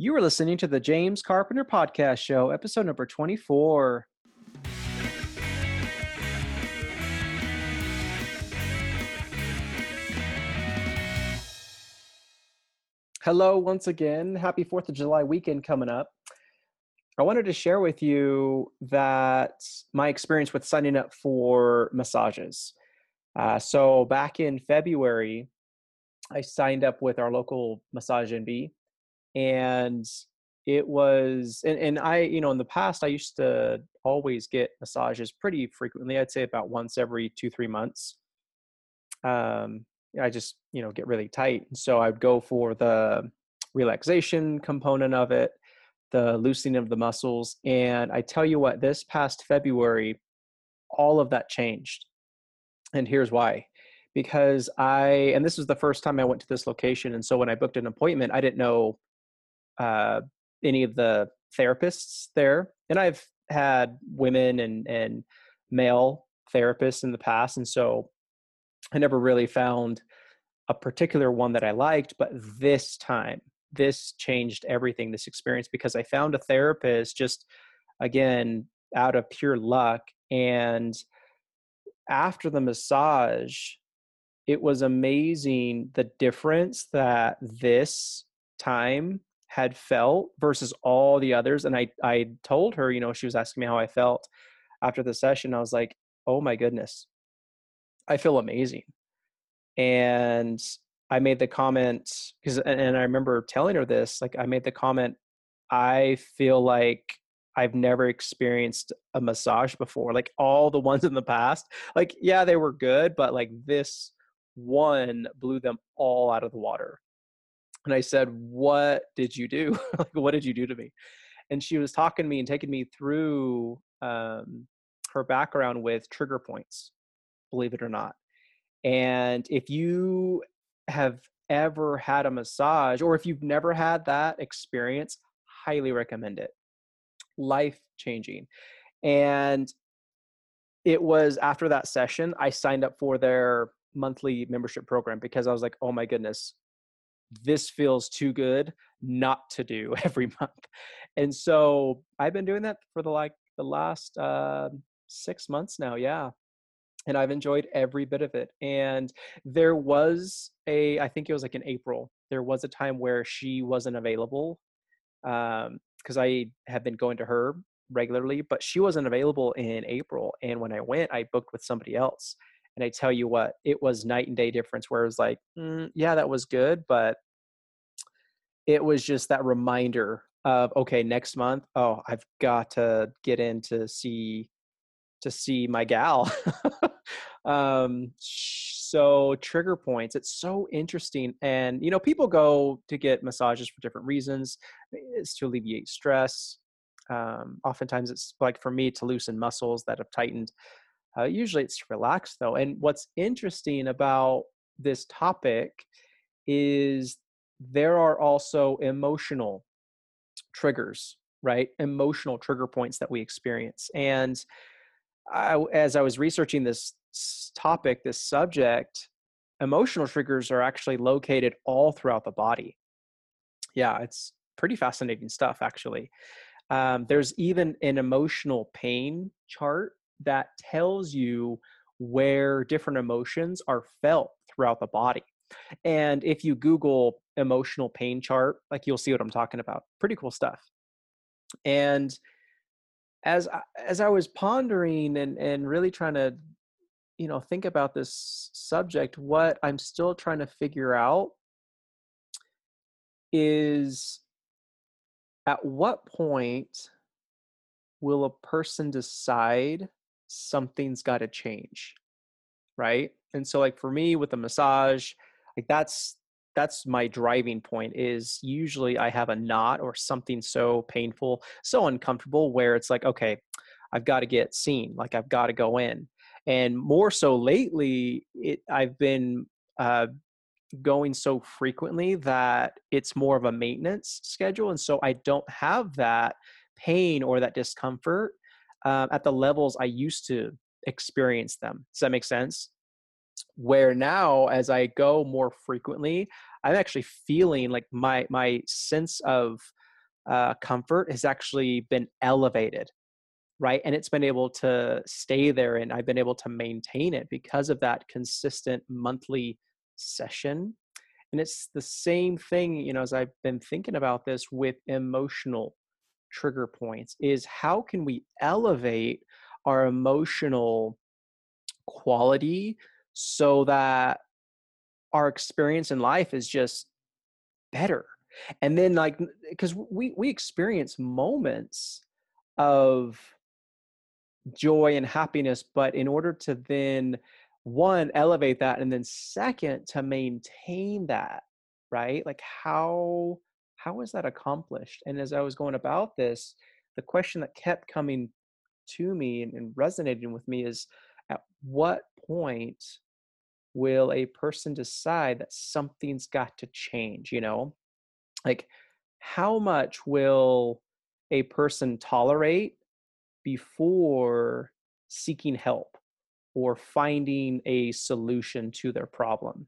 You are listening to the James Carpenter Podcast Show, episode number 24. Hello, once again. Happy 4th of July weekend coming up. I wanted to share with you that my experience with signing up for massages. Uh, so, back in February, I signed up with our local Massage Envy and it was and, and i you know in the past i used to always get massages pretty frequently i'd say about once every two three months. Um i just you know get really tight so i'd go for the relaxation component of it the loosening of the muscles and i tell you what this past february all of that changed and here's why because i and this was the first time i went to this location and so when i booked an appointment i didn't know uh, any of the therapists there, and I've had women and and male therapists in the past, and so I never really found a particular one that I liked. But this time, this changed everything. This experience because I found a therapist just again out of pure luck, and after the massage it was amazing the difference that this time had felt versus all the others and i i told her you know she was asking me how i felt after the session i was like oh my goodness. I feel amazing. And i made the comment because and i remember telling her this like i made the comment i feel like i've never experienced a massage before like all the ones in the past. Like yeah they were good but like this one blew them all out of the water and I said, "What did you do? like, what did you do to me?" And she was talking to me and taking me through um, her background with trigger points, believe it or not. And if you have ever had a massage, or if you've never had that experience, highly recommend it. Life changing. And it was after that session, I signed up for their monthly membership program because I was like, oh my goodness, this feels too good not to do every month. And so I've been doing that for the like the last uh, six months now. Yeah. And I've enjoyed every bit of it. And there was a, I think it was like in April, there was a time where she wasn't available because um, I have been going to her regularly, but she wasn't available in April. And when I went, I booked with somebody else. And I tell you what, it was night and day difference where it was like, mm, yeah, that was good, but it was just that reminder of okay, next month, oh, I've got to get in to see to see my gal. um, so trigger points, it's so interesting. And you know, people go to get massages for different reasons. It's to alleviate stress. Um, oftentimes, it's like for me to loosen muscles that have tightened. Uh, usually it's relaxed though. And what's interesting about this topic is there are also emotional triggers, right? Emotional trigger points that we experience. And I, as I was researching this topic, this subject, emotional triggers are actually located all throughout the body. Yeah, it's pretty fascinating stuff, actually. Um, there's even an emotional pain chart that tells you where different emotions are felt throughout the body. And if you Google emotional pain chart, like you'll see what I'm talking about. Pretty cool stuff. And as I, as I was pondering and and really trying to you know think about this subject, what I'm still trying to figure out is at what point will a person decide something's got to change right? And so like for me with the massage like that's that's my driving point is usually i have a knot or something so painful so uncomfortable where it's like okay i've got to get seen like i've got to go in. And more so lately it i've been uh, going so frequently that it's more of a maintenance schedule and so i don't have that pain or that discomfort uh, at the levels i used to experience them. Does that make sense? Where now as i go more frequently i'm actually feeling like my my sense of uh, comfort has actually been elevated right? And it's been able to stay there and i've been able to maintain it because of that consistent monthly session. And it's the same thing you know as i've been thinking about this with emotional trigger points is how can we elevate our emotional quality so that our experience in life is just better. And then like because we we experience moments of joy and happiness but in order to then one elevate that and then second to maintain that right? Like how how is that accomplished? And as i was going about this the question that kept coming to me and, and resonating with me is at what point will a person decide that something's got to change? You know? Like how much will a person tolerate before seeking help or finding a solution to their problem?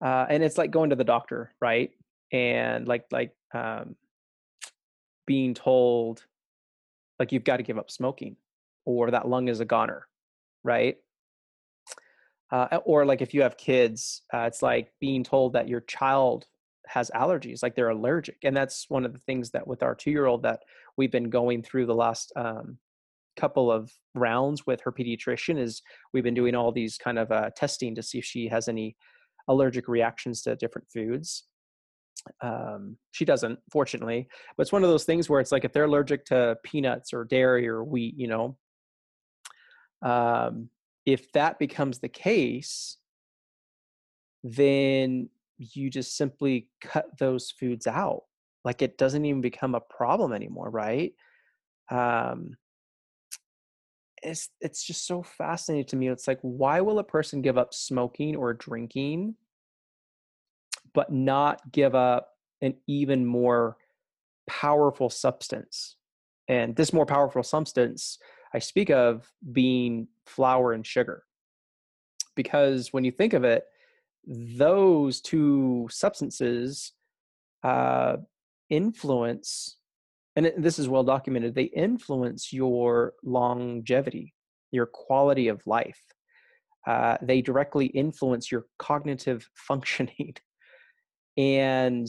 Uh, and it's like going to the doctor right and like like um, being told like you've got to give up smoking or that lung is a goner right? Uh, or like if you have kids uh, it's like being told that your child has allergies like they're allergic and that's one of the things that with our two year old that we've been going through the last um, couple of rounds with her pediatrician is we've been doing all these kind of uh, testing to see if she has any allergic reactions to different foods um, she doesn't fortunately but it's one of those things where it's like if they're allergic to peanuts or dairy or wheat you know um, if that becomes the case then you just simply cut those foods out. Like it doesn't even become a problem anymore right? Um it's it's just so fascinating to me. It's like why will a person give up smoking or drinking but not give up an even more powerful substance and this more powerful substance i speak of being flour and sugar because when you think of it those two substances uh, influence, and this is well documented, they influence your longevity, your quality of life. Uh, they directly influence your cognitive functioning. And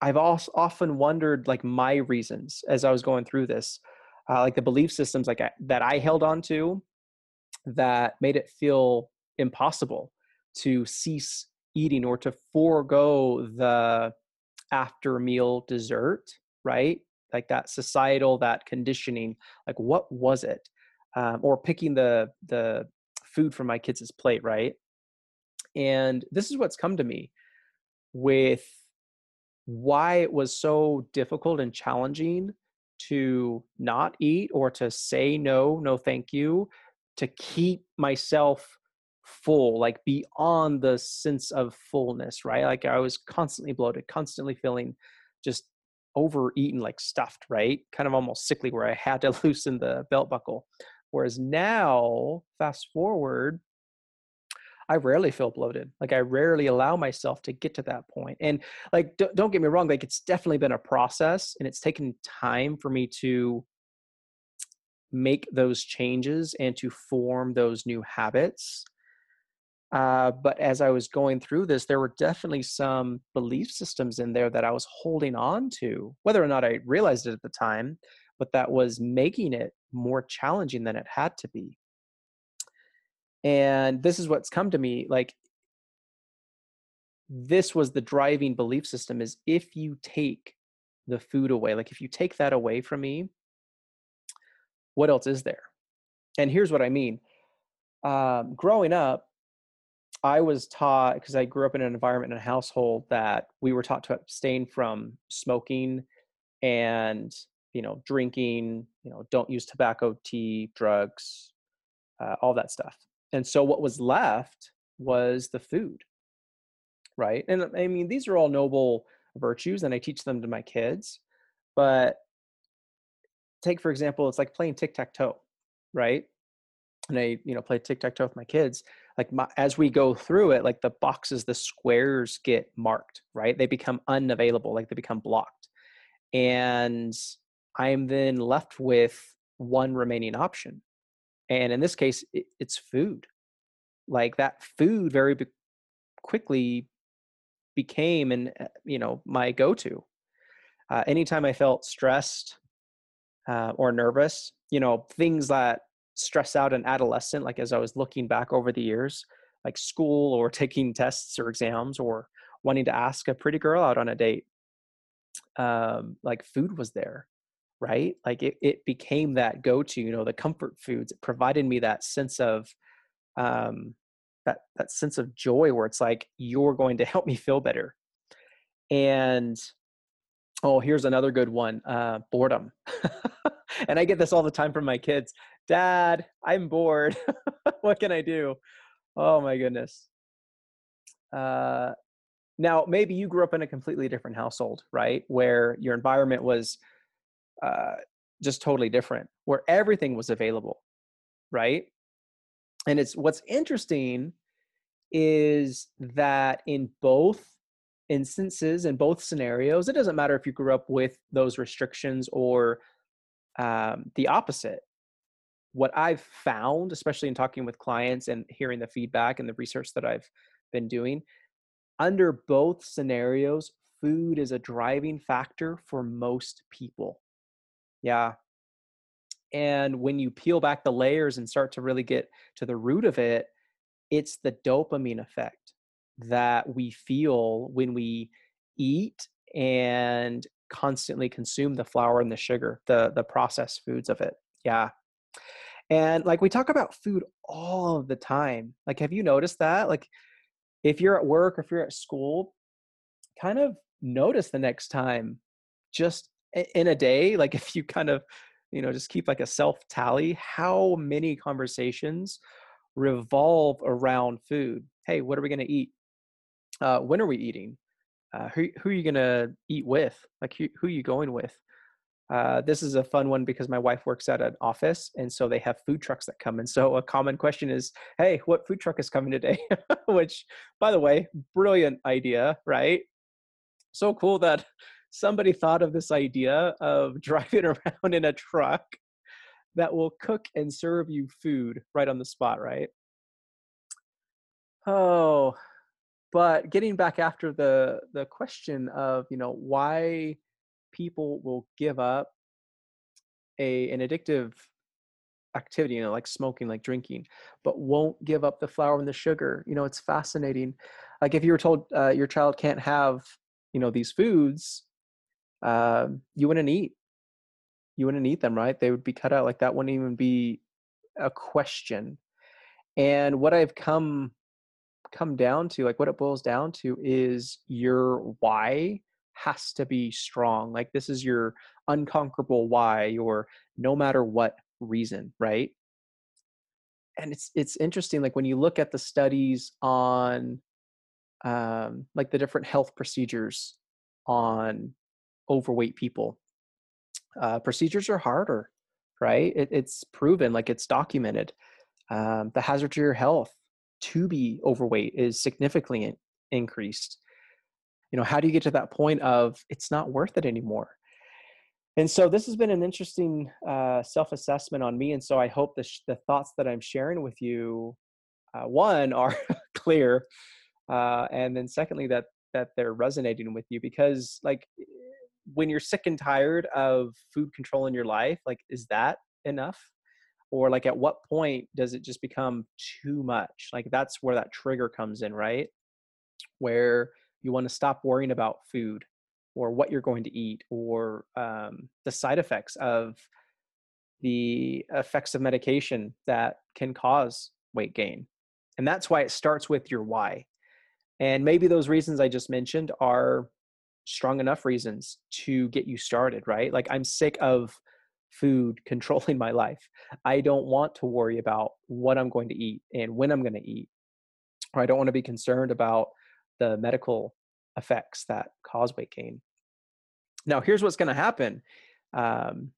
I've also often wondered, like my reasons as I was going through this, uh, like the belief systems like I, that I held on to, that made it feel impossible to cease eating or to forego the after meal dessert right? Like that societal that conditioning like what was it? Um, or picking the the food from my kids' plate right and this is what's come to me with why it was so difficult and challenging to not eat or to say no no thank you to keep myself full, like beyond the sense of fullness, right? Like I was constantly bloated, constantly feeling just overeaten, like stuffed, right? Kind of almost sickly, where I had to loosen the belt buckle. Whereas now, fast forward, I rarely feel bloated. Like I rarely allow myself to get to that point. And like, don't, get me wrong, like it's definitely been a process and it's taken time for me to make those changes and to form those new habits. Uh, but as I was going through this, there were definitely some belief systems in there that I was holding on to, whether or not I realized it at the time, but that was making it more challenging than it had to be. And this is what's come to me like, this was the driving belief system is if you take the food away, like if you take that away from me, what else is there? And here's what I mean. Um, growing up, I was taught because I grew up in an environment in a household that we were taught to abstain from smoking and you know drinking. You know, don't use tobacco, tea, drugs, uh, all that stuff. And so what was left was the food, right? And uh, I mean, these are all noble virtues, and I teach them to my kids. But take for example, it's like playing tic tac toe, right? and I, you know, play tic tac toe with my kids, like my, as we go through it like the boxes the squares get marked right they become unavailable like they become blocked and i'm then left with one remaining option and in this case it, it's food. Like that food very be- quickly became and uh, you know my go-to. Uh, anytime i felt stressed uh, or nervous you know things that stress out an adolescent like as i was looking back over the years like school or taking tests or exams or wanting to ask a pretty girl out on a date um like food was there right like it, it became that go-to you know the comfort foods it provided me that sense of um that that sense of joy where it's like you're going to help me feel better and oh here's another good one uh boredom and i get this all the time from my kids Dad, I'm bored. what can I do? Oh my goodness. Uh, now, maybe you grew up in a completely different household, right? Where your environment was uh, just totally different, where everything was available, right? And it's what's interesting is that in both instances, in both scenarios, it doesn't matter if you grew up with those restrictions or um, the opposite what I've found, especially in talking with clients and hearing the feedback and the research that I've been doing, under both scenarios, food is a driving factor for most people. Yeah. And when you peel back the layers and start to really get to the root of it, it's the dopamine effect that we feel when we eat and constantly consume the flour and the sugar, the the processed foods of it. Yeah. And like we talk about food all of the time. Like, have you noticed that? Like, if you're at work or if you're at school, kind of notice the next time just in a day, like if you kind of, you know, just keep like a self tally, how many conversations revolve around food. Hey, what are we going to eat? Uh, when are we eating? Uh, who, who are you going to eat with? Like, who, who are you going with? Uh, this is a fun one because my wife works at an office and so they have food trucks that come and so a common question is hey what food truck is coming today which by the way brilliant idea right so cool that somebody thought of this idea of driving around in a truck that will cook and serve you food right on the spot right oh but getting back after the the question of you know why people will give up a an addictive activity, you know, like smoking, like drinking, but won't give up the flour and the sugar. You know, it's fascinating. Like if you were told uh, your child can't have, you know, these foods, uh, you wouldn't eat. You wouldn't eat them, right? They would be cut out. Like that wouldn't even be a question. And what I've come come down to, like what it boils down to, is your why has to be strong. Like this is your unconquerable why, your no matter what reason, right? And it's it's interesting. Like when you look at the studies on um, like the different health procedures on overweight people, uh, procedures are harder, right? It, it's proven, like it's documented. Um, the hazard to your health to be overweight is significantly increased you know how do you get to that point of it's not worth it anymore and so this has been an interesting uh, self-assessment on me and so i hope the, sh- the thoughts that i'm sharing with you uh, one are clear uh, and then secondly that that they're resonating with you because like when you're sick and tired of food control in your life like is that enough or like at what point does it just become too much like that's where that trigger comes in right where you want to stop worrying about food or what you're going to eat or um, the side effects of the effects of medication that can cause weight gain. And that's why it starts with your why. And maybe those reasons I just mentioned are strong enough reasons to get you started, right? Like I'm sick of food controlling my life. I don't want to worry about what I'm going to eat and when I'm going to eat. Or I don't want to be concerned about the medical effects that cause weight gain. Now, here's what's going to happen um,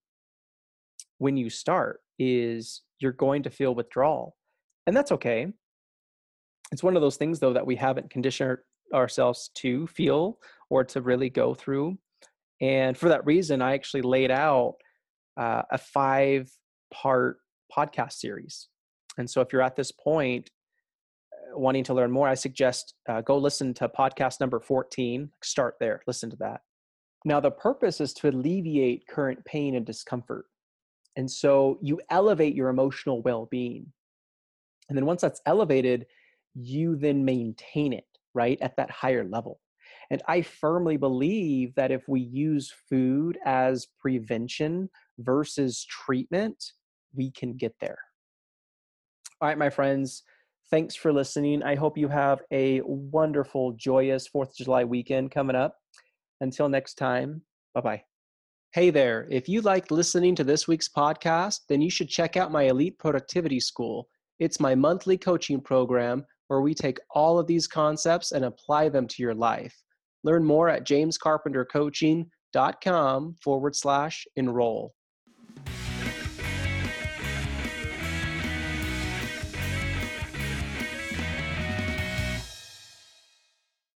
when you start is you're going to feel withdrawal, and that's okay. it's one of those things though that we haven't conditioned ourselves to feel or to really go through and for that reason i actually laid out uh, a five part podcast series and so if you're at this point uh, wanting to learn more i suggest uh, go listen to podcast number 14 start there listen to that. Now the purpose is to alleviate current pain and discomfort and so you elevate your emotional well-being and then once that's elevated you then maintain it, right, at that higher level. And I firmly believe that if we use food as prevention versus treatment, we can get there. All right, my friends, thanks for listening. I hope you have a wonderful, joyous 4th of July weekend coming up. Until next time, bye bye. Hey there, if you liked listening to this week's podcast, then you should check out my Elite Productivity School. It's my monthly coaching program where we take all of these concepts and apply them to your life. Learn more at jamescarpentercoaching.com forward slash enroll.